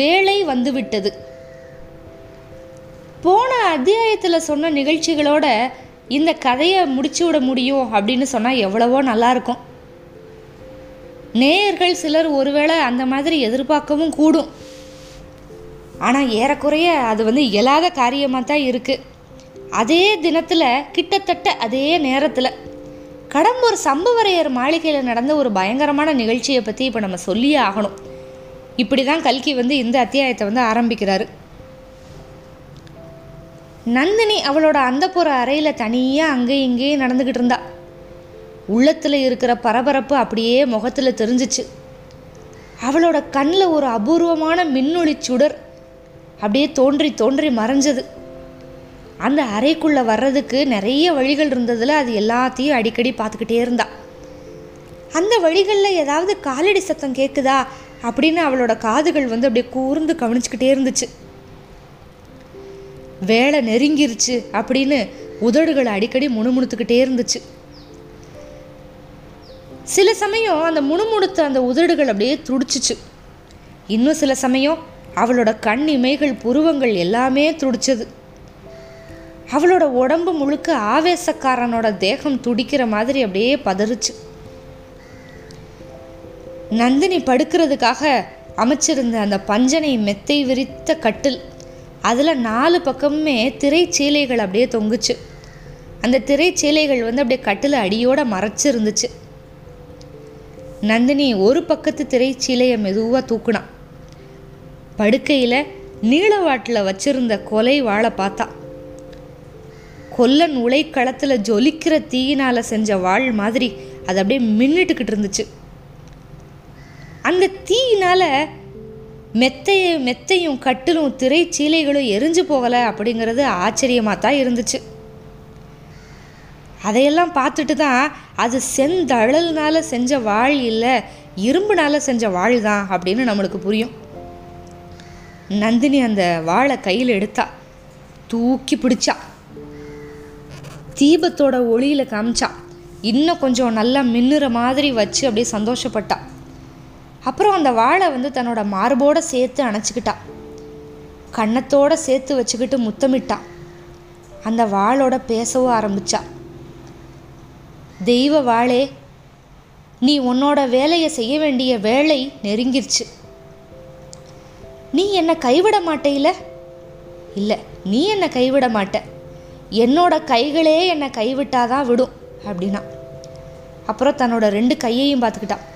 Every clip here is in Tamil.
வேலை வந்துவிட்டது. போன அத்தியாயத்தில் சொன்ன நிகழ்ச்சிகளோட இந்த கதையை முடிச்சு விட முடியும் அப்படின்னு சொன்னால் எவ்வளவோ நல்லாயிருக்கும் நேயர்கள் சிலர் ஒருவேளை அந்த மாதிரி எதிர்பார்க்கவும் கூடும். ஆனால் ஏறக்குறைய அது வந்து இயலாத காரியமாக தான் இருக்குது அதே தினத்தில் கிட்டத்தட்ட அதே நேரத்தில் கடம்பூர் சம்புவரையர் மாளிகையில் நடந்த ஒரு பயங்கரமான நிகழ்ச்சியை பற்றி இப்போ நம்ம சொல்லியே ஆகணும். இப்படி தான் கல்கி வந்து இந்த அத்தியாயத்தை வந்து ஆரம்பிக்கிறாரு. நந்தினி அவளோட அந்தப்புற அறையில் தனியாக அங்கேயும் இங்கேயும் நடந்துக்கிட்டு இருந்தா. உள்ளத்தில் இருக்கிற பரபரப்பு அப்படியே முகத்தில் தெரிஞ்சிச்சு. அவளோட கண்ணில் ஒரு அபூர்வமான மின்னொளி சுடர் அப்படியே தோன்றி தோன்றி மறைஞ்சது. அந்த அறைக்குள்ளே வர்றதுக்கு நிறைய வழிகள் இருந்ததில் அது எல்லாத்தையும் அடிக்கடி பார்த்துக்கிட்டே இருந்தா. அந்த வழிகளில் ஏதாவது காலடி சத்தம் கேட்குதா அப்படின்னு அவளோட காதுகள் வந்து அப்படியே கூர்ந்து கவனிச்சுக்கிட்டே இருந்துச்சு. வேலை நெருங்கிருச்சு அப்படின்னு உதடுகள் அடிக்கடி முணுமுணுத்துக்கிட்டே இருந்துச்சு. சில சமயம் அந்த முணுமுணுத்த அந்த உதடுகள் அப்படியே துடிச்சிச்சு. இன்னும் சில சமயம் அவளோட கண் இமைகள் புருவங்கள் எல்லாமே துடிச்சது. அவளோட உடம்பு முழுக்க ஆவேசக்காரனோட தேகம் துடிக்கிற மாதிரி அப்படியே பதறுச்சு. நந்தினி படுக்கிறதுக்காக அமைச்சிருந்த அந்த பஞ்சனை மெத்தை விரித்த கட்டில். அதில் நாலு பக்கமுமே திரைச்சீலைகள் அப்படியே தொங்குச்சு. அந்த திரைச்சீலைகள் வந்து அப்படியே கட்டில் அடியோடு மறைச்சிருந்துச்சு. நந்தினி ஒரு பக்கத்து திரைச்சீலையை மெதுவாக தூக்குனான் படுக்கையில் நீளவாட்டில் வச்சிருந்த கொலை வாழை பார்த்தா. கொல்லன் உலைக்களத்தில் ஜொலிக்கிற தீயினால் செஞ்ச வாழ் மாதிரி அது அப்படியே மின்னுட்டுக்கிட்டு இருந்துச்சு. அந்த தீயினால் மெத்தைய மெத்தையும் கட்டிலும் திரைச்சீலைகளும் எரிஞ்சு போகலை அப்படிங்கிறது ஆச்சரியமாக தான் இருந்துச்சு. அதையெல்லாம் பார்த்துட்டு தான் அது செந்தழல்னால் செஞ்ச வாழ் இல்லை இரும்புனால் செஞ்ச வாழ் தான் அப்படின்னு நம்மளுக்கு புரியும். நந்தினி அந்த வாழை கையில் எடுத்தா தூக்கி பிடிச்சா தீபத்தோட ஒளியில் காமிச்சா இன்னும் கொஞ்சம் நல்லா மின்னுற மாதிரி வச்சு அப்படியே சந்தோஷப்பட்டா. அப்புறம் அந்த வாழை வந்து தன்னோட மார்போடு சேர்த்து அணைச்சிக்கிட்டா. கன்னத்தோட சேர்த்து வச்சுக்கிட்டு முத்தமிட்டா. அந்த வாளோட பேசவும் ஆரம்பிச்சா. தெய்வ வாளே நீ உன்னோட வேலையை செய்ய வேண்டிய வேலை நெருங்கிருச்சு. நீ என்னை கைவிட மாட்டேயில? இல்லை நீ என்னை கைவிட மாட்ட. என்னோட கைகளே என்னை கைவிட்டாதான் விடும் அப்படின்னா. அப்புறம் தன்னோட ரெண்டு கையையும் பார்த்துக்கிட்டான்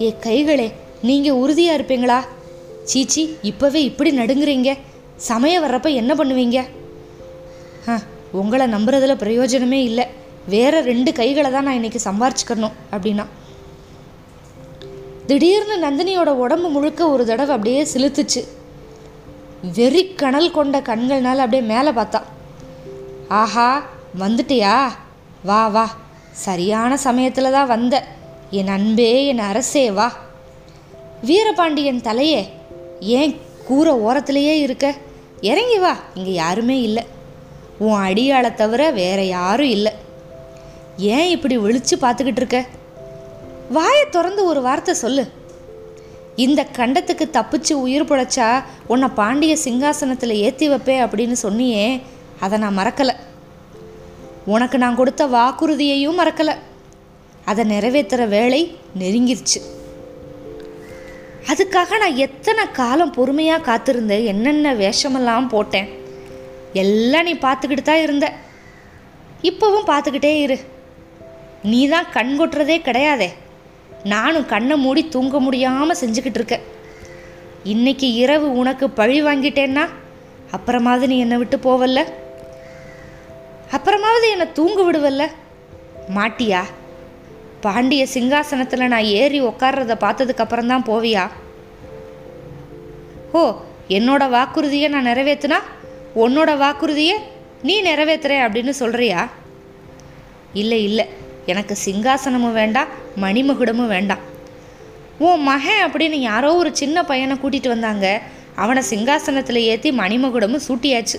ஏ கைகளே நீங்கள் உறுதியாக இருப்பீங்களா? சீச்சி இப்போவே இப்படி நடுங்குறீங்க. சமயம் வர்றப்ப என்ன பண்ணுவீங்க? ஆ உங்களை நம்புறதுல பிரயோஜனமே இல்லை. வேற ரெண்டு கைகளை தான் நான் இன்னைக்கு சம்பாரிச்சுக்கணும் அப்படின்னா. திடீர்னு நந்தினியோட உடம்பு முழுக்க ஒரு தடவை அப்படியே சிலுத்துச்சு வெறி கணல் கொண்ட கண்கள்னால அப்படியே மேலே பார்த்தா. ஆஹா வந்துட்டியா? வா வா. சரியான சமயத்தில் தான் வந்த. என் அன்பே என் அரசே வா. வீரபாண்டியன் தலையே ஏன் கூரை ஓரத்திலேயே இருக்க? இறங்கி வா இங்கே யாருமே இல்லை. உன் அடியாளை தவிர வேற யாரும் இல்லை. ஏன் இப்படி விழிச்சு பார்த்துக்கிட்டு இருக்க? வாயை திறந்து ஒரு வார்த்தை சொல்லு. இந்த கண்டத்துக்கு தப்பிச்சு உயிர் பிழைச்சா உன்னை பாண்டிய சிங்காசனத்தில் ஏற்றி வைப்பேன் அப்படின்னு சொன்னியே அதை நான் மறக்கலை. உனக்கு நான் கொடுத்த வாக்குறுதியையும் மறக்கலை. அதை நிறைவேற்றுற வேலை நெருங்கிருச்சு. அதுக்காக நான் எத்தனை காலம் பொறுமையாக காத்திருந்தேன் என்னென்ன வேஷமெல்லாம் போட்டேன் எல்லாம் நீ பார்த்துக்கிட்டு தான் இருந்த. இப்போவும் பார்த்துக்கிட்டே இரு. நீ தான் கண் கொட்டுறதே கிடையாதே. நானும் கண்ணை மூடி தூங்க முடியாமல் செஞ்சுக்கிட்டு இருக்க. இன்னைக்கு இரவு உனக்கு பழி வாங்கிட்டேன்னா அப்புறமாவது நீ என்னை விட்டு போவல்ல? அப்புறமாவது என்னை தூங்க விடுவல்ல? மாட்டியா? பாண்டிய சிங்காசனத்தில் நான் ஏறி உக்காடுறத பார்த்ததுக்கப்புறம் தான் போவியா? ஓ என்னோட வாக்குறுதியை நான் நிறைவேற்றினா உன்னோட வாக்குறுதியை நீ நிறைவேற்றுற அப்படின்னு சொல்கிறியா இல்லை இல்லை. எனக்கு சிங்காசனமும் வேண்டாம் மணிமகுடமும் வேண்டாம். உன் மகன் அப்படின்னு யாரோ ஒரு சின்ன பையனை கூட்டிகிட்டு வந்தாங்க. அவனை சிங்காசனத்தில் ஏற்றி மணிமகுடமும் சூட்டியாச்சு.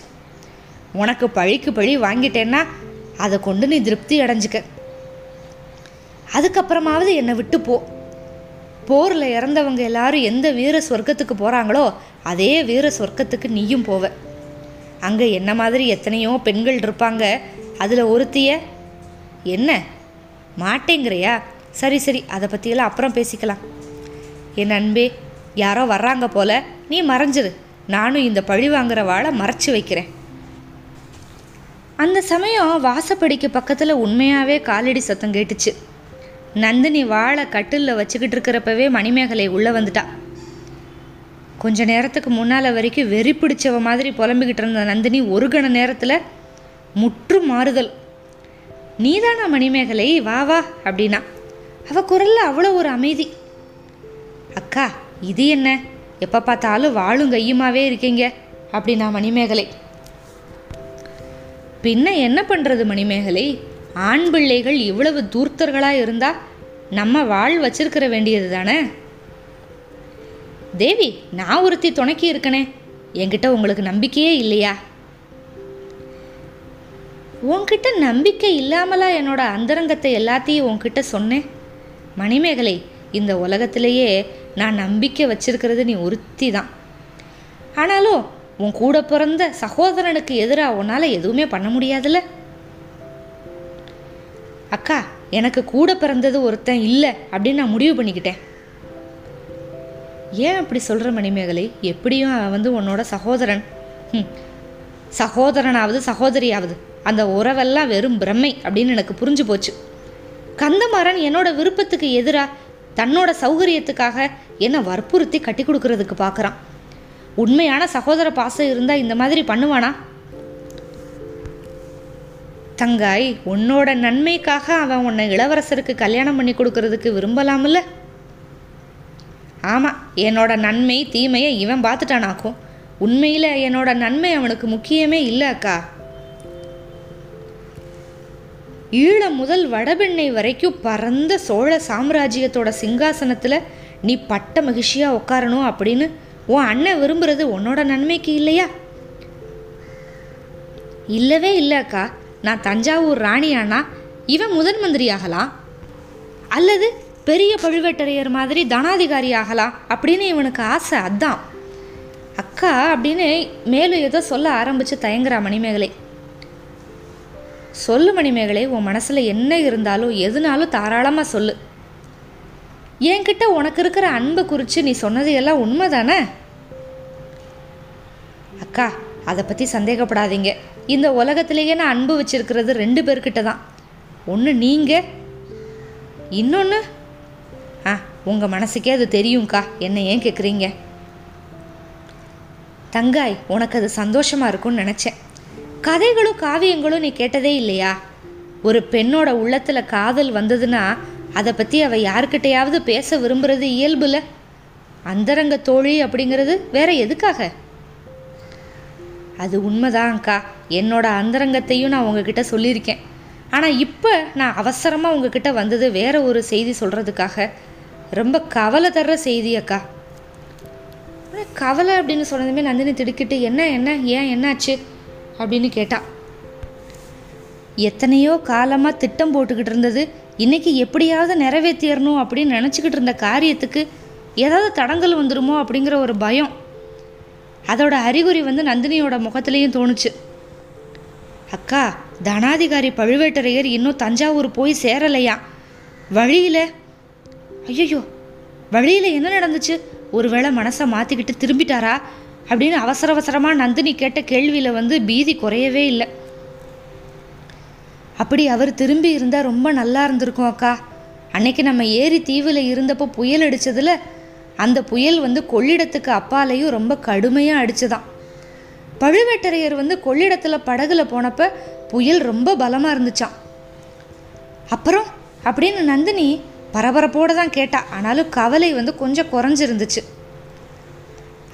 உனக்கு பழிக்கு பழி வாங்கிட்டேன்னா அதை கொண்டு நீ திருப்தி அடைஞ்சிக்க. அதுக்கப்புறமாவது என்னை விட்டு போ. போரில் இறந்தவங்க எல்லாரும் எந்த வீர சொர்க்கத்துக்கு போகிறாங்களோ அதே வீர சொர்க்கத்துக்கு நீயும் போவ. அங்கே என்ன மாதிரி எத்தனையோ பெண்கள் இருப்பாங்க அதில் ஒருத்திய என்ன? மாட்டேங்கிறியா? சரி சரி அதை பற்றியெல்லாம் அப்புறம் பேசிக்கலாம். என் அன்பே யாரோ வர்றாங்க போல நீ மறைஞ்சிரு. நானும் இந்த பழி வாங்குற வாழை மறைச்சி வைக்கிறேன். அந்த சமயம் வாசப்படிக்கு பக்கத்தில் உண்மையாகவே காலடி சத்தம் கேட்டுச்சு. நந்தினி வாழை கட்டிலில் வச்சுக்கிட்டு இருக்கிறப்பவே மணிமேகலை உள்ளே வந்துட்டா. கொஞ்ச நேரத்துக்கு முன்னால் வரைக்கும் வெறி பிடிச்சவ மாதிரி புலம்பிக்கிட்டு இருந்த நந்தினி ஒரு கண நேரத்தில் முற்று மாறுதல். நீதானா மணிமேகலை? வா வா அப்படின்னா. அவள் குரலில் அவ்வளோ ஒரு அமைதி. அக்கா இது என்ன? எப்போ பார்த்தாலும் வாழும் கையுமாவே இருக்கீங்க அப்படின்னா மணிமேகலை. பின்ன என்ன பண்ணுறது மணிமேகலை? ஆண் பிள்ளைகள் இவ்வளவு தூர்த்தர்களாக இருந்தா நம்ம வாழ் வச்சிருக்கிற வேண்டியது தானே? தேவி நான் ஒருத்தி துணைக்கி இருக்கனே. என்கிட்ட உங்களுக்கு நம்பிக்கையே இல்லையா? உன்கிட்ட நம்பிக்கை இல்லாமலா என்னோட அந்தரங்கத்தை எல்லாத்தையும் உன்கிட்ட சொன்னேன்? மணிமேகலை இந்த உலகத்திலேயே நான் நம்பிக்கை வச்சிருக்கிறது நீ ஒருத்தி தான். ஆனாலும் உன் கூட பிறந்த சகோதரனுக்கு எதிராக உன்னால் எதுவுமே பண்ண முடியாதுல்ல? அக்கா எனக்கு கூட பிறந்தது ஒருத்தன் இல்லை அப்படின்னு நான் முடிவு பண்ணிக்கிட்டேன். ஏன் அப்படி சொல்கிற மணிமேகலை? எப்படியும் அவன் வந்து உன்னோட சகோதரன். ம் சகோதரனாவது சகோதரியாவது. அந்த உறவெல்லாம் வெறும் பிரம்மை அப்படின்னு எனக்கு புரிஞ்சு போச்சு. கந்தமாறன் என்னோட விருப்பத்துக்கு எதிராக தன்னோட சௌகரியத்துக்காக என்னை வற்புறுத்தி கட்டி கொடுக்கறதுக்கு பார்க்குறான் உண்மையான சகோதர பாசம் இருந்தால் இந்த மாதிரி பண்ணுவானா? தங்காய் உன்னோட நன்மைக்காக அவன் உன்னை இளவரசருக்கு கல்யாணம் பண்ணி கொடுக்கறதுக்கு விரும்பலாம்ல? ஆமாம் என்னோட நன்மை தீமையை இவன் பார்த்துட்டானாக்கும் உண்மையில் என்னோட நன்மை அவனுக்கு முக்கியமே இல்லை அக்கா. ஈழ முதல் வடபெண்ணை வரைக்கும் பரந்த சோழ சாம்ராஜ்யத்தோட சிங்காசனத்தில் நீ பட்ட மகிழ்ச்சியாக உட்காரணும் அப்படின்னு உன் அண்ணன் விரும்புறது உன்னோட நன்மைக்கு இல்லையா? இல்லவே இல்லை அக்கா. நான் தஞ்சாவூர் ராணியானா? இவன் முதன் மந்திரி ஆகலாம் அல்லது பெரிய பழுவேட்டரையர் மாதிரி தனாதிகாரி ஆகலாம் அப்படின்னு இவனுக்கு ஆசை அதான். அக்கா அப்படின்னு மேலும் ஏதோ சொல்ல ஆரம்பித்து தயங்குறா மணிமேகலை. சொல்லு மணிமேகலை உன் மனசில் என்ன இருந்தாலும் எதுனாலும் தாராளமாக சொல்லு. என்கிட்ட உனக்கு இருக்கிற அன்பை குறித்து நீ சொன்னது எல்லாம் உண்மை தானே அக்கா அதை பற்றி சந்தேகப்படாதீங்க. இந்த உலகத்திலேயே நான் அன்பு வச்சிருக்கிறது ரெண்டு பேர்கிட்ட தான் ஒன்று நீங்கள் இன்னொன்று ஆ உங்கள் மனசுக்கே அது தெரியும்க்கா. என்ன ஏன் கேட்குறீங்க தங்காய் உனக்கு அது சந்தோஷமாக இருக்கும்னு நினச்சேன். கதைகளும் காவியங்களும் நீ கேட்டதே இல்லையா? ஒரு பெண்ணோட உள்ளத்தில் காதல் வந்ததுன்னா அதை பற்றி அவள் யாருக்கிட்டையாவது பேச விரும்புறது இயல்புல? அந்தரங்க தோழி அப்படிங்கிறது வேற எதுக்காக? அது உண்மைதான்க்கா என்னோட அந்தரங்கத்தையும் நான் உங்ககிட்ட சொல்லியிருக்கேன். ஆனால் இப்போ நான் அவசரமாக உங்ககிட்ட வந்தது வேற ஒரு செய்தி சொல்கிறதுக்காக ரொம்ப கவலை தர்ற செய்தி அக்கா. கவலை அப்படின்னு சொன்னதுமே நந்தினி திடுக்கிட்டு என்ன என்ன ஏன் என்னாச்சு? அப்படின்னு கேட்டா. எத்தனையோ காலமாக திட்டம் போட்டுக்கிட்டு இருந்தது. இன்னைக்கு எப்படியாவது நிறைவேற்றிடணும் அப்படின்னு நினச்சிக்கிட்டு இருந்த காரியத்துக்கு ஏதாவது தடங்கல் வந்துருமோ அப்படிங்கிற ஒரு பயம். அதோட அறிகுறி வந்து நந்தினியோட முகத்திலையும் தோணுச்சு. அக்கா தனாதிகாரி பழுவேட்டரையர் இன்னும் தஞ்சாவூர் போய் சேரலையா? வழியில். ஐயோ வழியில் என்ன நடந்துச்சு? ஒருவேளை மனசை மாற்றிக்கிட்டு திரும்பிட்டாரா? அப்படின்னு அவசர அவசரமாக நந்தினி கேட்ட கேள்வியில் வந்து பீதி குறையவே இல்லை. அப்படி அவர் திரும்பி இருந்தால் ரொம்ப நல்லா இருந்திருக்கும் அக்கா. அன்னைக்கு நம்ம ஏரி தீவில் இருந்தப்போ புயல் அடித்ததில் அந்த புயல் வந்து கொள்ளிடத்துக்கு அப்பாலையும் ரொம்ப கடுமையாக அடிச்சுதான். பழுவேட்டரையர் வந்து கொள்ளிடத்தில் படகுல போனப்ப புயல் ரொம்ப பலமாக இருந்துச்சாம். அப்புறம் அப்படின்னு நந்தினி பரபரப்போடு தான் கேட்டா. ஆனாலும் கவலை வந்து கொஞ்சம் குறைஞ்சிருந்துச்சு.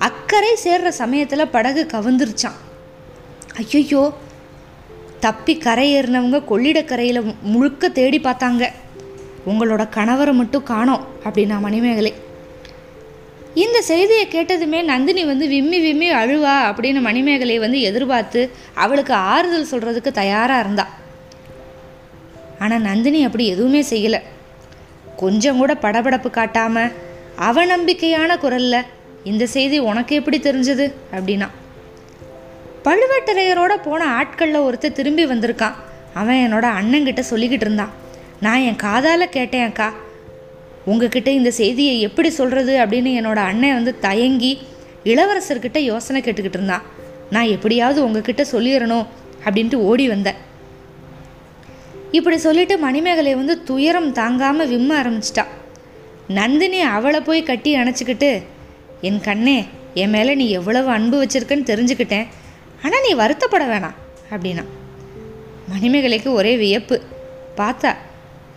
அக்கறை சேர்ற சமயத்தில் படகு கவுந்துருச்சான் ஐயோ தப்பி கரையேறினவங்க கொள்ளிடக்கரையில் முழுக்க தேடி பார்த்தாங்க. உங்களோட கணவரை மட்டும் காணோம் அப்படின்னா மணிமேகலை. இந்த செய்தியை கேட்டதுமே நந்தினி வந்து விம்மி விம்மி அழுவா அப்படின்னு மணிமேகலை வந்து எதிர்பார்த்து அவளுக்கு ஆறுதல் சொல்கிறதுக்கு தயாராக இருந்தா. ஆனால் நந்தினி அப்படி எதுவுமே செய்யலை. கொஞ்சம் கூட படபடப்பு காட்டாமல் அவநம்பிக்கையான குரலில் இந்த செய்தி உனக்கு எப்படி தெரிஞ்சது? அப்படின்னா பழுவேட்டரையரோட போன ஆட்களில் ஒருத்தர் திரும்பி வந்திருக்கான் அவன் என்னோட அண்ணங்கிட்ட சொல்லிக்கிட்டு இருந்தான். நான் என் காதால் கேட்டேன் அக்கா. உங்ககிட்ட இந்த செய்தியை எப்படி சொல்கிறது அப்படின்னு என்னோட அண்ணன் வந்து தயங்கி இளவரசர்கிட்ட யோசனை கேட்டுக்கிட்டு இருந்தான் நான் எப்படியாவது உங்ககிட்ட சொல்லிடணும் அப்படின்ட்டு ஓடி வந்தேன் இப்படி சொல்லிட்டு மணிமேகலை வந்து துயரம் தாங்காமல் விம்ம ஆரம்பிச்சிட்டா. நந்தினி அவளை போய் கட்டி அணைச்சிக்கிட்டு என் கண்ணே என் மேலே நீ எவ்வளவு அன்பு வச்சிருக்கன்னு தெரிஞ்சுக்கிட்டேன். ஆனால் நீ வருத்தப்பட வேணாம் அப்படின்னா. மணிமேகலைக்கு ஒரே வியப்பு. பார்த்தா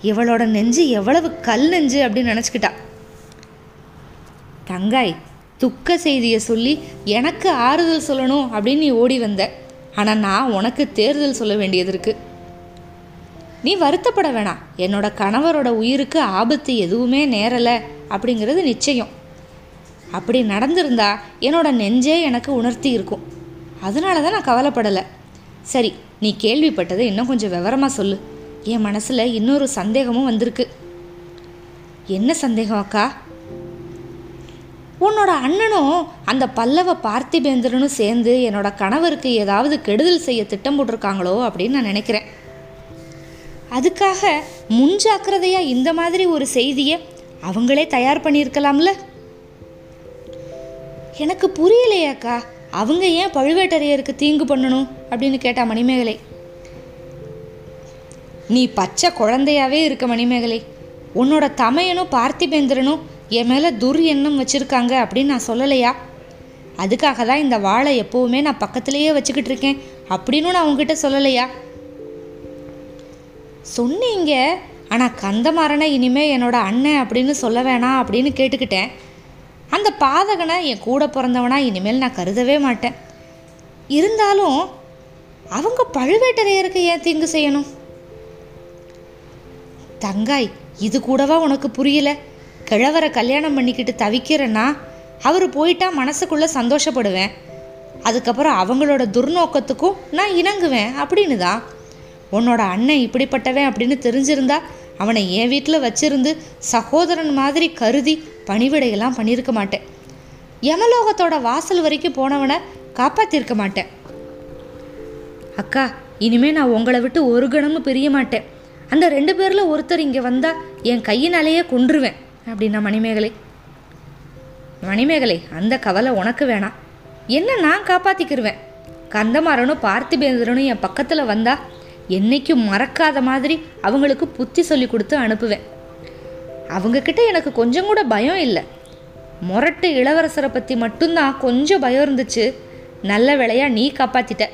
இவளோட நெஞ்சு எவ்வளவு கல் நெஞ்சு அப்படின்னு நினச்சிக்கிட்டா. தங்காய் துக்க செய்தியை சொல்லி எனக்கு ஆறுதல் சொல்லணும் அப்படின்னு நீ ஓடி வந்த. ஆனால் நான் உனக்கு தேர்தல் சொல்ல வேண்டியது இருக்கு. நீ வருத்தப்பட வேணாம். என்னோட கணவரோட உயிருக்கு ஆபத்து எதுவுமே நேரலை அப்படிங்கிறது நிச்சயம். அப்படி நடந்திருந்தா என்னோட நெஞ்சே எனக்கு உணர்த்தி இருக்கும். அதனால தான் நான் கவலைப்படலை. சரி நீ கேள்விப்பட்டதை இன்னும் கொஞ்சம் விவரமாக சொல்லு. என் மனசில் இன்னொரு சந்தேகமும் வந்திருக்கு. என்ன சந்தேகம் அக்கா? உன்னோட அண்ணனும் அந்த பல்லவ பார்த்திபேந்திரனும் சேர்ந்து என்னோட கணவருக்கு ஏதாவது கெடுதல் செய்ய திட்டம் போட்டிருக்காங்களோ அப்படின்னு நான் நினைக்கிறேன். அதுக்காக முன்ஜாக்கிரதையா இந்த மாதிரி ஒரு செய்தியை அவங்களே தயார் பண்ணியிருக்கலாம்ல? எனக்கு புரியலையாக்கா அவங்க ஏன் பழுவேட்டரையருக்கு தீங்கு பண்ணணும் அப்படின்னு கேட்டா மணிமேகலை. நீ பச்சை குழந்தையாவே இருக்க மணிமேகலை. உன்னோட தமையனும் பார்த்திபேந்திரனும் என் மேலே துர் எண்ணம் வச்சுருக்காங்க அப்படின்னு நான் சொல்லலையா? அதுக்காக தான் இந்த வாழை எப்போவுமே நான் பக்கத்துலேயே வச்சுக்கிட்டு இருக்கேன் அப்படின்னு நான் உங்ககிட்ட சொல்லலையா? சொன்னீங்க. ஆனால் கந்தமாறனை இனிமே என்னோட அண்ணன் அப்படின்னு சொல்ல வேணாம் அப்படின்னு கேட்டுக்கிட்டேன். அந்த பாதகனை என் கூட பிறந்தவனா இனிமேல் நான் கருதவே மாட்டேன். இருந்தாலும் அவங்க பழுவேட்டரையருக்கு ஏன் தீங்கு செய்யணும்? தங்காய் இது கூடவா உனக்கு புரியல? கிழவரை கல்யாணம் பண்ணிக்கிட்டு தவிக்கிறேன்னா அவர் போயிட்டா மனசுக்குள்ளே சந்தோஷப்படுவேன். அதுக்கப்புறம் அவங்களோட துர்நோக்கத்துக்கும் நான் இணங்குவேன் அப்படின்னு தான் உன்னோட அண்ணன் இப்படிப்பட்டவன் அப்படின்னு தெரிஞ்சிருந்தா அவனை என் வீட்டில் வச்சிருந்து சகோதரன் மாதிரி கருதி பணிவிடையெல்லாம் பண்ணியிருக்க மாட்டேன். யமலோகத்தோட வாசல் வரைக்கும் போனவனை காப்பாற்றிருக்க மாட்டேன். அக்கா இனிமே நான் உங்களை விட்டு ஒரு கணமும் பிரிய மாட்டேன். அந்த ரெண்டு பேரில் ஒருத்தர் இங்கே வந்தால் என் கையினாலேயே கொன்றுவேன் அப்படின்னா மணிமேகலை. மணிமேகலை அந்த கவலை உனக்கு வேணாம். என்ன நான் காப்பாற்றிக்கிருவேன் கந்தமாறனும் பார்த்திபேந்திரனும் என் பக்கத்தில் வந்தால் என்னைக்கும் மறக்காத மாதிரி அவங்களுக்கு புத்தி சொல்லி கொடுத்து அனுப்புவேன். அவங்கக்கிட்ட எனக்கு கொஞ்சம் கூட பயம் இல்லை. முரட்டு இளவரசரை பற்றி மட்டும்தான் கொஞ்சம் பயம் இருந்துச்சு. நல்ல வேலையாக நீ காப்பாற்றிட்ட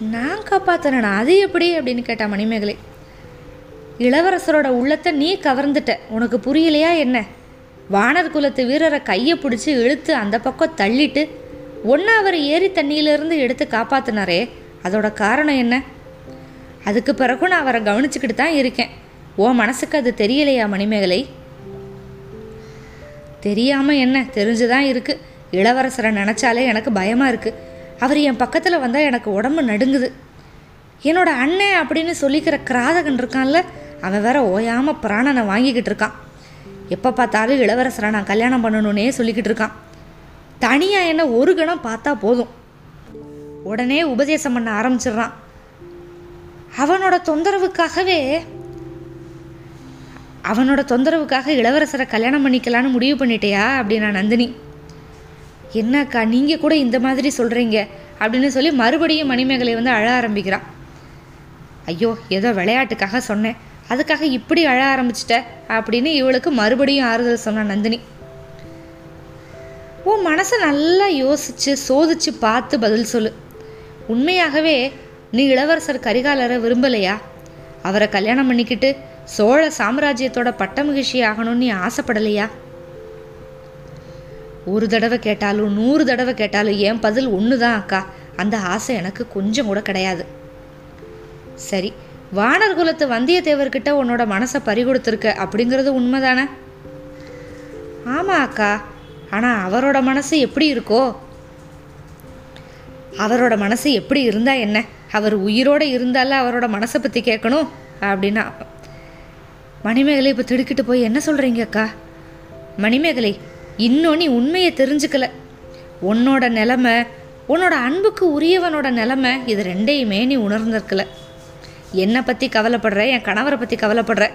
நான் காப்பாத்தினேனா அது எப்படி அப்படின்னு கேட்டா மணிமேகலை. இளவரசரோட உள்ளத்தை நீ கவர்ந்துட்ட. உனக்கு புரியலையா என்ன? வானர் குலத்து வீரரை கையை பிடிச்சி இழுத்து அந்த பக்கம் தள்ளிட்டு ஒன்றா அவர் ஏரி தண்ணியிலிருந்து எடுத்து காப்பாத்தினாரே அதோட காரணம் என்ன? அதுக்கு பிறகும் நான் அவரை கவனிச்சுக்கிட்டு தான் இருக்கேன். ஓ மனசுக்கு அது தெரியலையா மணிமேகலை? தெரியாமல் என்ன? தெரிஞ்சுதான் இருக்குது இளவரசரை நினச்சாலே எனக்கு பயமாக இருக்குது அவர் என் பக்கத்தில் வந்தால் எனக்கு உடம்பு நடுங்குது. என்னோட அண்ணன் அப்படின்னு சொல்லிக்கிற கிராதகன் இருக்கான்ல அவன் வேற ஓயாமல் பிராணனை வாங்கிக்கிட்டு இருக்கான். எப்போ பார்த்தாலும் இளவரசரை நான் கல்யாணம் பண்ணணுன்னே சொல்லிக்கிட்டு இருக்கான். தனியாக என்ன ஒரு கணம் பார்த்தா போதும். உடனே உபதேசம் பண்ண ஆரம்பிச்சிடுறான். அவனோட தொந்தரவுக்காகவே அவனோட தொந்தரவுக்காக இளவரசரை கல்யாணம் பண்ணிக்கலான்னு முடிவு பண்ணிட்டியா அப்படின்னா நந்தினி. என்னக்கா நீங்கள் கூட இந்த மாதிரி சொல்கிறீங்க அப்படின்னு சொல்லி மறுபடியும் மணிமேகலை வந்து அழ ஆரம்பிக்கிறான் ஐயோ ஏதோ விளையாட்டுக்காக சொன்னேன். அதுக்காக இப்படி அழ ஆரம்பிச்சிட்ட அப்படின்னு இவளுக்கு மறுபடியும் ஆறுதல் சொன்னான் நந்தினி. உன் மனசை நல்லா யோசிச்சு சோதிச்சு பார்த்து பதில் சொல்லு. உண்மையாகவே நீ இளவரசர் கரிகாலரை விரும்பலையா? அவரை கல்யாணம் பண்ணிக்கிட்டு சோழ சாம்ராஜ்யத்தோட பட்ட மகிழ்ச்சி ஆகணும்னு நீ ஆசைப்படலையா? ஒரு தடவை கேட்டாலும் நூறு தடவை கேட்டாலும் என் பதில் ஒன்று தான் அக்கா. அந்த ஆசை எனக்கு கொஞ்சம் கூட கிடையாது. சரி வானர் குலத்து வந்தியத்தேவர்கிட்ட உன்னோட மனசை பறிகொடுத்துருக்க அப்படிங்கிறது உண்மைதானே? ஆமாம் அக்கா ஆனால் அவரோட மனசு எப்படி இருக்கோ? அவரோட மனசு எப்படி இருந்தால் என்ன? அவர் உயிரோடு இருந்தால அவரோட மனசை பற்றி கேட்கணும் அப்படின்னா. மணிமேகலை இப்போ திடுக்கிட்டு போய் என்ன சொல்கிறீங்க அக்கா? மணிமேகலை இன்னும் நீ உண்மையை தெரிஞ்சுக்கல. உன்னோட நிலமை உன்னோட அன்புக்கு உரியவனோட நிலமை இது ரெண்டையுமே நீ உணர்ந்திருக்கல. என்னை பற்றி கவலைப்படுற என் கணவரை பற்றி கவலைப்படுற?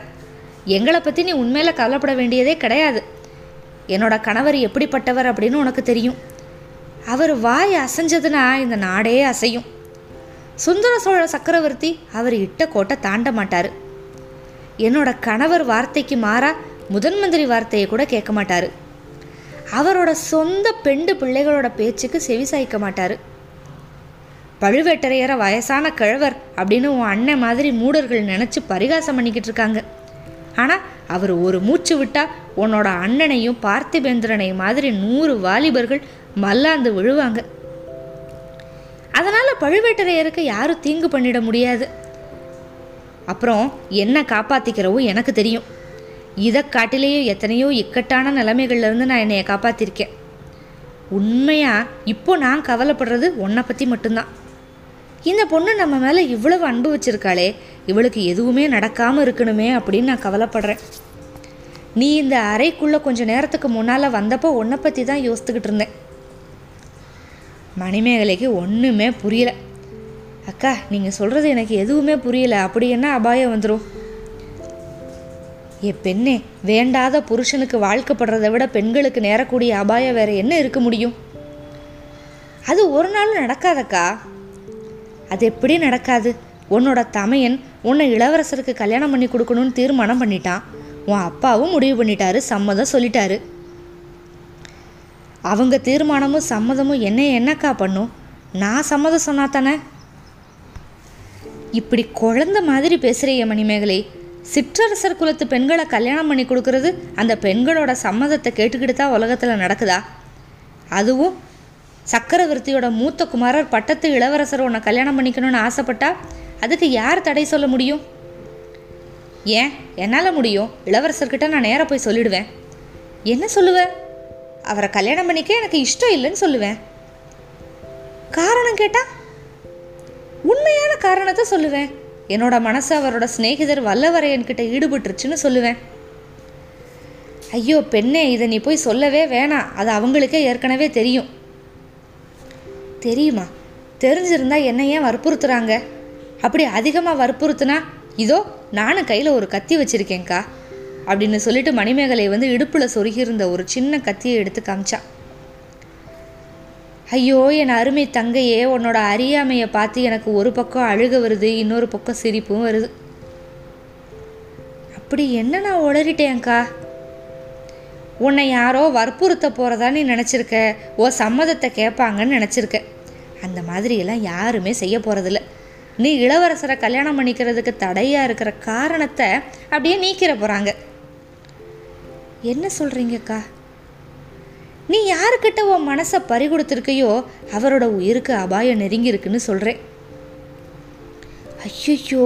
எங்களை பற்றி நீ உண்மையில் கவலைப்பட வேண்டியதே கிடையாது. என்னோட கணவர் எப்படிப்பட்டவர் அப்படின்னு உனக்கு தெரியும். அவர் வாய் அசைஞ்சதுன்னா இந்த நாடே அசையும். சுந்தர சோழ சக்கரவர்த்தி அவர் இட்ட கோட்டை தாண்ட மாட்டார். என்னோட கணவர் வார்த்தைக்கு மாறா முதன் மந்திரி வார்த்தையை கூட கேட்க மாட்டார். அவரோட சொந்த பெண்டு பிள்ளைகளோட பேச்சுக்கு செவி சாய்க்க மாட்டார். பழுவேட்டரையர வயசான கிழவர் அப்படின்னு உன் அண்ணன் மாதிரி மூடர்கள் நினச்சி பரிகாசம் பண்ணிக்கிட்டு இருக்காங்க. ஆனால் அவர் ஒரு மூச்சு விட்டால் உன்னோட அண்ணனையும் பார்த்திபேந்திரனையும் மாதிரி நூறு வாலிபர்கள் மல்லாந்து விழுவாங்க. அதனால் பழுவேட்டரையருக்கு யாரும் தீங்கு பண்ணிட முடியாது. அப்புறம் என்ன காப்பாற்றிக்கிறவும் எனக்கு தெரியும். இதை காட்டிலேயே எத்தனையோ இக்கட்டான நிலைமைகள்லேருந்து நான் என்னைய காப்பாற்றிருக்கேன் உண்மையாக இப்போ நான் கவலைப்படுறது உன்னை பற்றி மட்டும்தான். இந்த பொண்ணு நம்ம மேலே இவ்வளவு அன்பு வச்சுருக்காளே இவளுக்கு எதுவுமே நடக்காமல் இருக்கணுமே அப்படின்னு நான் கவலைப்படுறேன். நீ இந்த அறைக்குள்ளே கொஞ்சம் நேரத்துக்கு முன்னால் வந்தப்போ உன்னை பற்றி தான் யோசித்துக்கிட்டு இருந்தேன். மணிமேகலைக்கு ஒன்றுமே புரியலை. அக்கா நீங்கள் சொல்கிறது எனக்கு எதுவுமே புரியலை. அப்படி என்ன அபாயம் வந்துடும் எப்பெண்ணே வேண்டாத புருஷனுக்கு வாழ்க்கைப்படுறதை விட பெண்களுக்கு நேரக்கூடிய அபாயம் வேற என்ன இருக்க முடியும்? அது ஒரு நாளும் நடக்காதக்கா. அது எப்படி நடக்காது? உன்னோட தமையன் உன்னை இளவரசருக்கு கல்யாணம் பண்ணி கொடுக்கணும்னு தீர்மானம் பண்ணிட்டான். உன் அப்பாவும் முடிவு பண்ணிட்டாரு சம்மதம் சொல்லிட்டாரு. அவங்க தீர்மானமும் சம்மதமும் என்ன என்னக்கா பண்ணும்? நான் சம்மதம் சொன்னா தானே இப்படி குழந்த மாதிரி பேசுகிறிய மணிமேகலை. சிற்றரசர் குலத்து பெண்களை கல்யாணம் பண்ணி கொடுக்கறது அந்த பெண்களோட சம்மதத்தை கேட்டுக்கிட்டு தான் உலகத்தில் நடக்குதா? அதுவும் சக்கரவர்த்தியோட மூத்த குமாரர் பட்டத்து இளவரசர் உன்னை கல்யாணம் பண்ணிக்கணும்னு ஆசைப்பட்டா அதுக்கு யார் தடை சொல்ல முடியும்? ஏன்? என்னால் முடியும்? இளவரசர்கிட்ட நான் நேராக போய் சொல்லிடுவேன். என்ன சொல்லுவேன் அவரை கல்யாணம் பண்ணிக்க எனக்கு இஷ்டம் இல்லைன்னு சொல்லுவேன். காரணம் கேட்டால் உண்மையான காரணத்தை சொல்லுவேன். என்னோட மனசு அவரோட சிநேகிதர் வல்லவரையன்கிட்ட ஈடுபட்டுருச்சுன்னு சொல்லுவேன். ஐயோ பெண்ணே இதை நீ போய் சொல்லவே வேணாம் அது அவங்களுக்கே ஏற்கனவே தெரியும். தெரியுமா? தெரிஞ்சிருந்தா என்ன ஏன் வற்புறுத்துறாங்க? அப்படி அதிகமாக வற்புறுத்துனா இதோ நானும் கையில் ஒரு கத்தி வச்சுருக்கேன்க்கா அப்படின்னு சொல்லிட்டு மணிமேகலை வந்து இடுப்பில் சொருகியிருந்த ஒரு சின்ன கத்தியை எடுத்து காமிச்சான் ஐயோ என் அருமை தங்கையே உன்னோட அறியாமையை பார்த்து எனக்கு ஒரு பக்கம் அழுக வருது இன்னொரு பக்கம் சிரிப்பும் வருது. அப்படி என்ன நான் உளறிட்டேன்க்கா உன்னை யாரோ வற்புறுத்த போகிறதா நீ நினச்சிருக்க? ஓ சம்மதத்தை கேட்பாங்கன்னு நினச்சிருக்க. அந்த மாதிரியெல்லாம் யாருமே செய்ய போகிறதில்ல நீ இளவரசரை கல்யாணம் பண்ணிக்கிறதுக்கு தடையாக இருக்கிற காரணத்தை அப்படியே நீக்கிற போகிறாங்க என்ன சொல்கிறீங்கக்கா நீ யாருக்கிட்ட உன் மனசை பறி கொடுத்துருக்கையோ அவரோட உயிருக்கு அபாயம் நெருங்கி இருக்குன்னு சொல்கிறேன் ஐயோ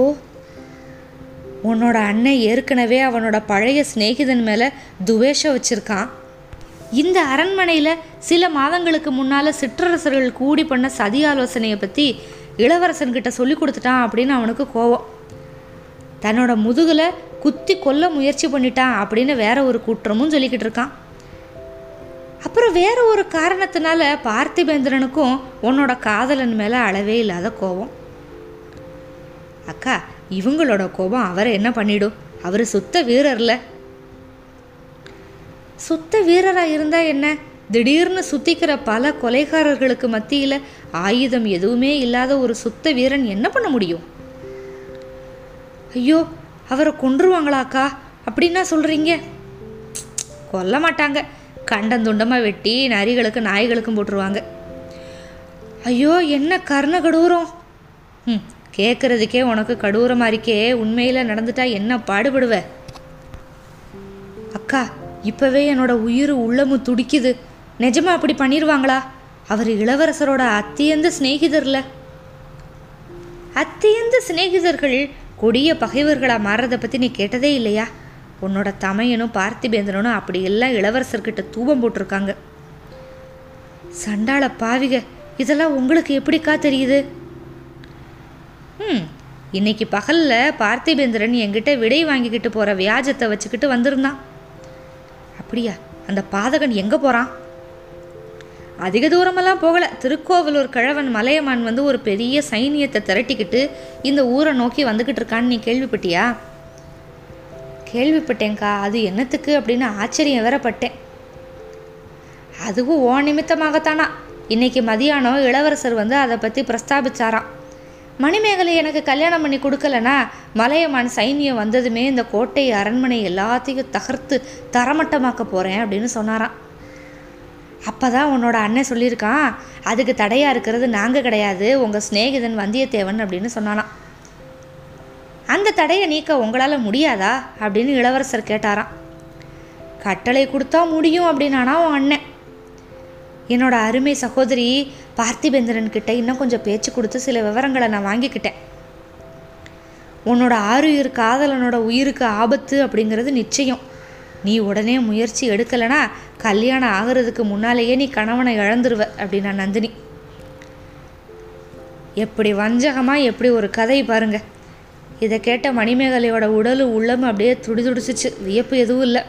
உன்னோட அண்ணன் ஏற்கனவே அவனோட பழைய சிநேகிதன் மேலே துவேஷம் வச்சுருக்கான். இந்த அரண்மனையில் சில மாதங்களுக்கு முன்னால் சிற்றரசர்கள் கூடி பண்ண சதி ஆலோசனையை பற்றி இளவரசன்கிட்ட சொல்லி கொடுத்துட்டான் அப்படின்னு அவனுக்கு கோவம். தன்னோட முதுகில் குத்தி கொல்ல முயற்சி பண்ணிட்டான் அப்படின்னு வேற ஒரு குற்றமும் சொல்லிக்கிட்டு இருக்கான். அப்புறம் வேற ஒரு காரணத்தினால பார்த்திபேந்திரனுக்கும் உன்னோட காதலன் மேலே அளவே இல்லாத கோபம். அக்கா இவங்களோட கோபம் அவரை என்ன பண்ணிடும்? அவர் சுத்த வீரர்ல. சுத்த வீரராக இருந்தா என்ன? திடீர்னு சுத்திக்கிற பல கொலைகாரர்களுக்கு மத்தியில் ஆயுதம் எதுவுமே இல்லாத ஒரு சுத்த வீரன் என்ன பண்ண முடியும்? ஐயோ அவரை கொன்றுவாங்களாக்கா அப்படின்னா சொல்கிறீங்க கொல்ல மாட்டாங்க. கண்டந்துண்டமாக வெட்டி நரிகளுக்கு நாய்களுக்கும் போட்டுருவாங்க. ஐயோ என்ன கர்ண கடூரம்? ம் கேட்குறதுக்கே உனக்கு கடூரமாக இருக்கே உண்மையில் நடந்துட்டா என்ன பாடுபடுவ? அக்கா இப்போவே என்னோட உயிர் உள்ளமும் துடிக்குது. நிஜமா அப்படி பண்ணிடுவாங்களா அவர் இளவரசரோட அத்தியந்த சிநேகிதர்ல. அத்தியந்த சிநேகிதர்கள் கொடிய பகைவர்களாக மாறுறதை பற்றி நீ கேட்டதே இல்லையா? உன்னோட தமையனும் பார்த்திபேந்திரனும் அப்படி எல்லாம் இளவரசர்கிட்ட தூபம் போட்டிருக்காங்க. சண்டாள பாவிக இதெல்லாம் உங்களுக்கு எப்படிக்கா தெரியுது? ம் இன்னைக்கு பகலில் பார்த்திபேந்திரன் என்கிட்ட விடை வாங்கிக்கிட்டு போகிற வியாஜத்தை வச்சுக்கிட்டு வந்திருந்தான். அப்படியா அந்த பாதகன் எங்கே போகிறான் அதிக தூரமெல்லாம் போகலை. திருக்கோவலூர் கிழவன் மலையமான் வந்து ஒரு பெரிய சைனியத்தை திரட்டிக்கிட்டு இந்த ஊரை நோக்கி வந்துக்கிட்டு இருக்கான்னு நீ கேள்விப்பட்டியா? கேள்விப்பட்டேங்க்கா அது என்னத்துக்கு அப்படின்னு ஆச்சரியம் வேற அதுவும் ஓ நிமித்தமாகத்தானா? இன்னைக்கு மதியானம் இளவரசர் வந்து அதை பற்றி பிரஸ்தாபிச்சாராம். மணிமேகலை எனக்கு கல்யாணம் பண்ணி கொடுக்கலனா மலையமான் சைன்யம் வந்ததுமே இந்த கோட்டை அரண்மனை எல்லாத்தையும் தகர்த்து தரமட்டமாக்க போகிறேன் அப்படின்னு சொன்னாராம். அப்போ தான் உன்னோட அண்ணன் சொல்லியிருக்கான் அதுக்கு தடையாக இருக்கிறது நாங்கள் கிடையாது உங்கள் சிநேகிதன் வந்தியத்தேவன் அப்படின்னு சொன்னானான் அந்த தடையை நீக்க உங்களால் முடியாதா? அப்படின்னு இளவரசர் கேட்டாராம். கட்டளை கொடுத்தா முடியும் அப்படின்னானா உன் அண்ணன். என்னோட அருமை சகோதரி பார்த்திபேந்திரன் கிட்ட இன்னும் கொஞ்சம் பேச்சு கொடுத்து சில விவரங்களை நான் வாங்கிக்கிட்டேன். உன்னோட ஆறுயிர் காதலனோட உயிருக்கு ஆபத்து அப்படிங்கிறது நிச்சயம். நீ உடனே முயற்சி எடுக்கலைன்னா கல்யாணம் ஆகிறதுக்கு முன்னாலேயே நீ கணவனை இழந்துருவ அப்படின்னா நந்தினி. எப்படி வஞ்சகமாக எப்படி ஒரு கதை பாருங்கள் இதை கேட்ட மணிமேகலையோட உடல் உள்ளம் அப்படியே துடி துடிச்சிச்சு வியப்பு எதுவும் இல்லை.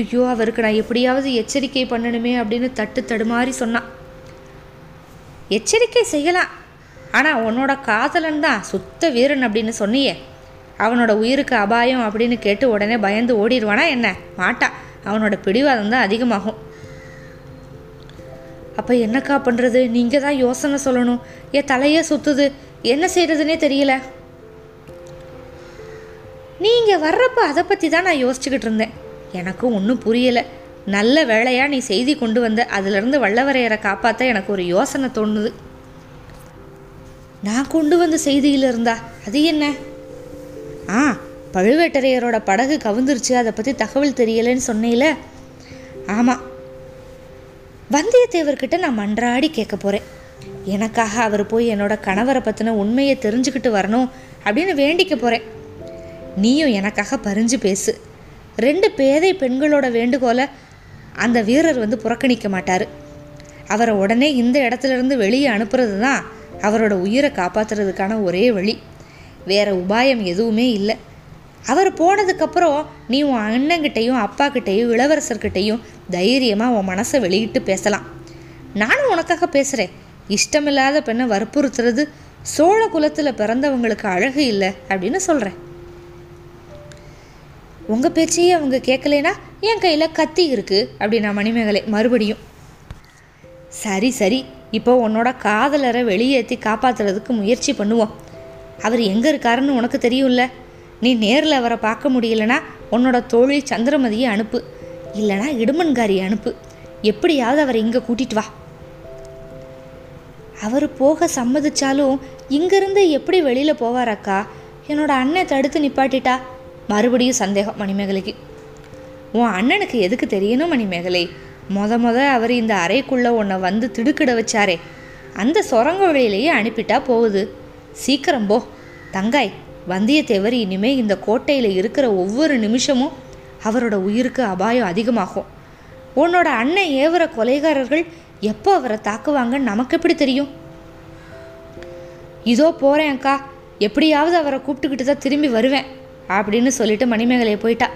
ஐயோ அவருக்கு நான் எப்படியாவது எச்சரிக்கை பண்ணணுமே அப்படின்னு தட்டு தடுமாறி சொன்னான் எச்சரிக்கை செய்யலாம். ஆனால் உன்னோட காதலன் தான் சுத்த வீரன் அப்படின்னு சொன்னியே. அவனோட உயிருக்கு அபாயம் அப்படின்னு கேட்டு உடனே பயந்து ஓடிடுவானா என்ன? மாட்டான் அவனோட பிடிவாதம் தான் அதிகமாகும். அப்போ என்னக்கா பண்ணுறது நீங்கள் தான் யோசனை சொல்லணும். என் தலையே சுற்றுது என்ன செய்கிறதுனே தெரியல. நீங்கள் வர்றப்போ அதை பற்றி தான் நான் யோசிச்சுக்கிட்டு இருந்தேன். எனக்கும் ஒன்றும் புரியலை. நல்ல வேலையாக நீ செய்தி கொண்டு வந்த அதிலிருந்து வல்லவரையரை காப்பாற்ற எனக்கு ஒரு யோசனை தோணுது. நான் கொண்டு வந்த செய்தியில் இருந்தா அது என்ன? ஆ பழுவேட்டரையரோட படகு கவுந்துருச்சு. அதை பற்றி தகவல் தெரியலைன்னு சொன்னேல. ஆமாம் வந்தியத்தேவர்கிட்ட நான் மன்றாடி கேட்க போகிறேன் எனக்காக அவர் போய் என்னோட கணவரை பற்றின உண்மையை தெரிஞ்சுக்கிட்டு வரணும் அப்படின்னு வேண்டிக்க போகிறேன் நீயும் எனக்காக பறிஞ்சு பேசு. ரெண்டு பேதை பெண்களோட வேண்டுகோளை அந்த வீரர் வந்து புறக்கணிக்க மாட்டார். அவரை உடனே இந்த இடத்துல இருந்து வெளியே அனுப்புறது தான் அவரோட உயிரை காப்பாற்றுறதுக்கான ஒரே வழி. வேற உபாயம் எதுவுமே இல்லை. அவர் போனதுக்கப்புறம் நீ உன் அண்ணங்கிட்டையும் அப்பாக்கிட்டையும் இளவரசர்கிட்டையும் தைரியமாக உன் மனசை வெளியிட்டு பேசலாம். நானும் உனக்காக பேசுகிறேன் இஷ்டமில்லாத பெண்ணை வற்புறுத்துறது சோழ குலத்தில் பிறந்தவங்களுக்கு அழகு இல்லை அப்படின்னு சொல்கிறேன் உங்கள் பேச்சையே அவங்க கேட்கலனா என் கையில் கத்தி இருக்குது அப்படின்னா மணிமேகலை மறுபடியும். சரி சரி இப்போ உன்னோட காதலரை வெளியேற்றி காப்பாற்றுறதுக்கு முயற்சி பண்ணுவோம். அவர் எங்கே இருக்காருன்னு உனக்கு தெரியும்ல? நீ நேரில் அவரை பார்க்க முடியலனா உன்னோட தோழி சந்திரமதியை அனுப்பு. இல்லைனா இடுமன்காரியை அனுப்பு. எப்படியாவது அவரை இங்கே கூட்டிட்டு வா. அவர் போக சம்மதிச்சாலும் இங்கேருந்து எப்படி வெளியில் போவார் அக்கா? என்னோட அண்ணன் தடுத்து நிப்பாட்டிட்டா? மறுபடியும் சந்தேகம். மணிமேகலைக்கு உன் அண்ணனுக்கு எதுக்கு தெரியணும் மணிமேகலை? மொத மொத அவர் இந்த அறைக்குள்ளே உன்னை வந்து திடுக்கிட வச்சாரே. அந்த சுரங்க வழியிலேயே அனுப்பிட்டா போகுது. சீக்கிரம் போ. தங்காய் வந்தியத்தேவர் இனிமே இந்த கோட்டையில் இருக்கிற ஒவ்வொரு நிமிஷமும் அவரோட உயிருக்கு அபாயம் அதிகமாகும். உன்னோட அண்ணன் ஏவுற கொலைகாரர்கள் எப்போ அவரை தாக்குவாங்கன்னு நமக்கு எப்படி தெரியும்? இதோ போகிறேன் அக்கா. எப்படியாவது அவரை கூப்பிட்டுக்கிட்டு தான் திரும்பி வருவேன். அப்படின்னு சொல்லிட்டு மணிமேகலை போயிட்டா.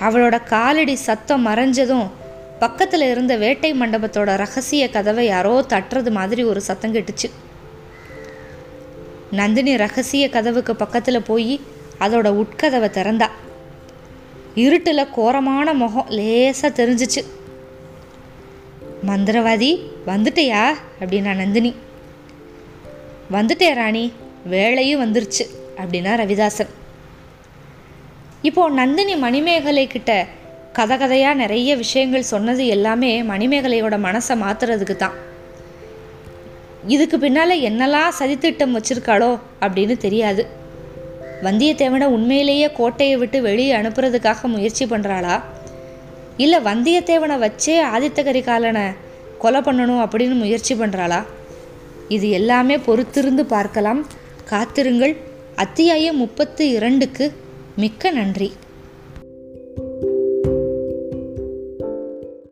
அவளோட காலடி சத்தம் மறைஞ்சதும் பக்கத்தில் இருந்த வேட்டை மண்டபத்தோட ரகசிய கதவை யாரோ தட்டுறது மாதிரி ஒரு சத்தம் கேட்டுச்சு. நந்தினி ரகசிய கதவுக்கு பக்கத்தில் போய் அதோட உட்கதவை திறந்தா. இருட்டில் கோரமான முகம் லேசாக தெரிஞ்சிச்சு. மந்திரவாதி வந்துட்டியா? அப்படின்னா நந்தினி. வந்துட்டே ராணி வேலையும் வந்துருச்சு. அப்படின்னா ரவிதாசன். இப்போ நந்தினி மணிமேகலை கிட்ட கதை கதையாக நிறைய விஷயங்கள் சொன்னது எல்லாமே மணிமேகலையோட மனசை மாத்துறதுக்கு தான். இதுக்கு பின்னால் என்னெல்லாம் சதித்திட்டம் வச்சிருக்காளோ அப்படின்னு தெரியாது. வந்தியத்தேவனை உண்மையிலேயே கோட்டையை விட்டு வெளியே அனுப்புறதுக்காக முயற்சி பண்ணுறாளா இல்லை வந்தியத்தேவனை வச்சே ஆதித்த கரிகாலனை கொலை பண்ணணும் அப்படின்னு முயற்சி பண்ணுறாளா இது எல்லாமே பொறுத்திருந்து பார்க்கலாம். காத்திருங்கள். அத்தியாயம் முப்பத்து இரண்டுக்கு மிக்க நன்றி.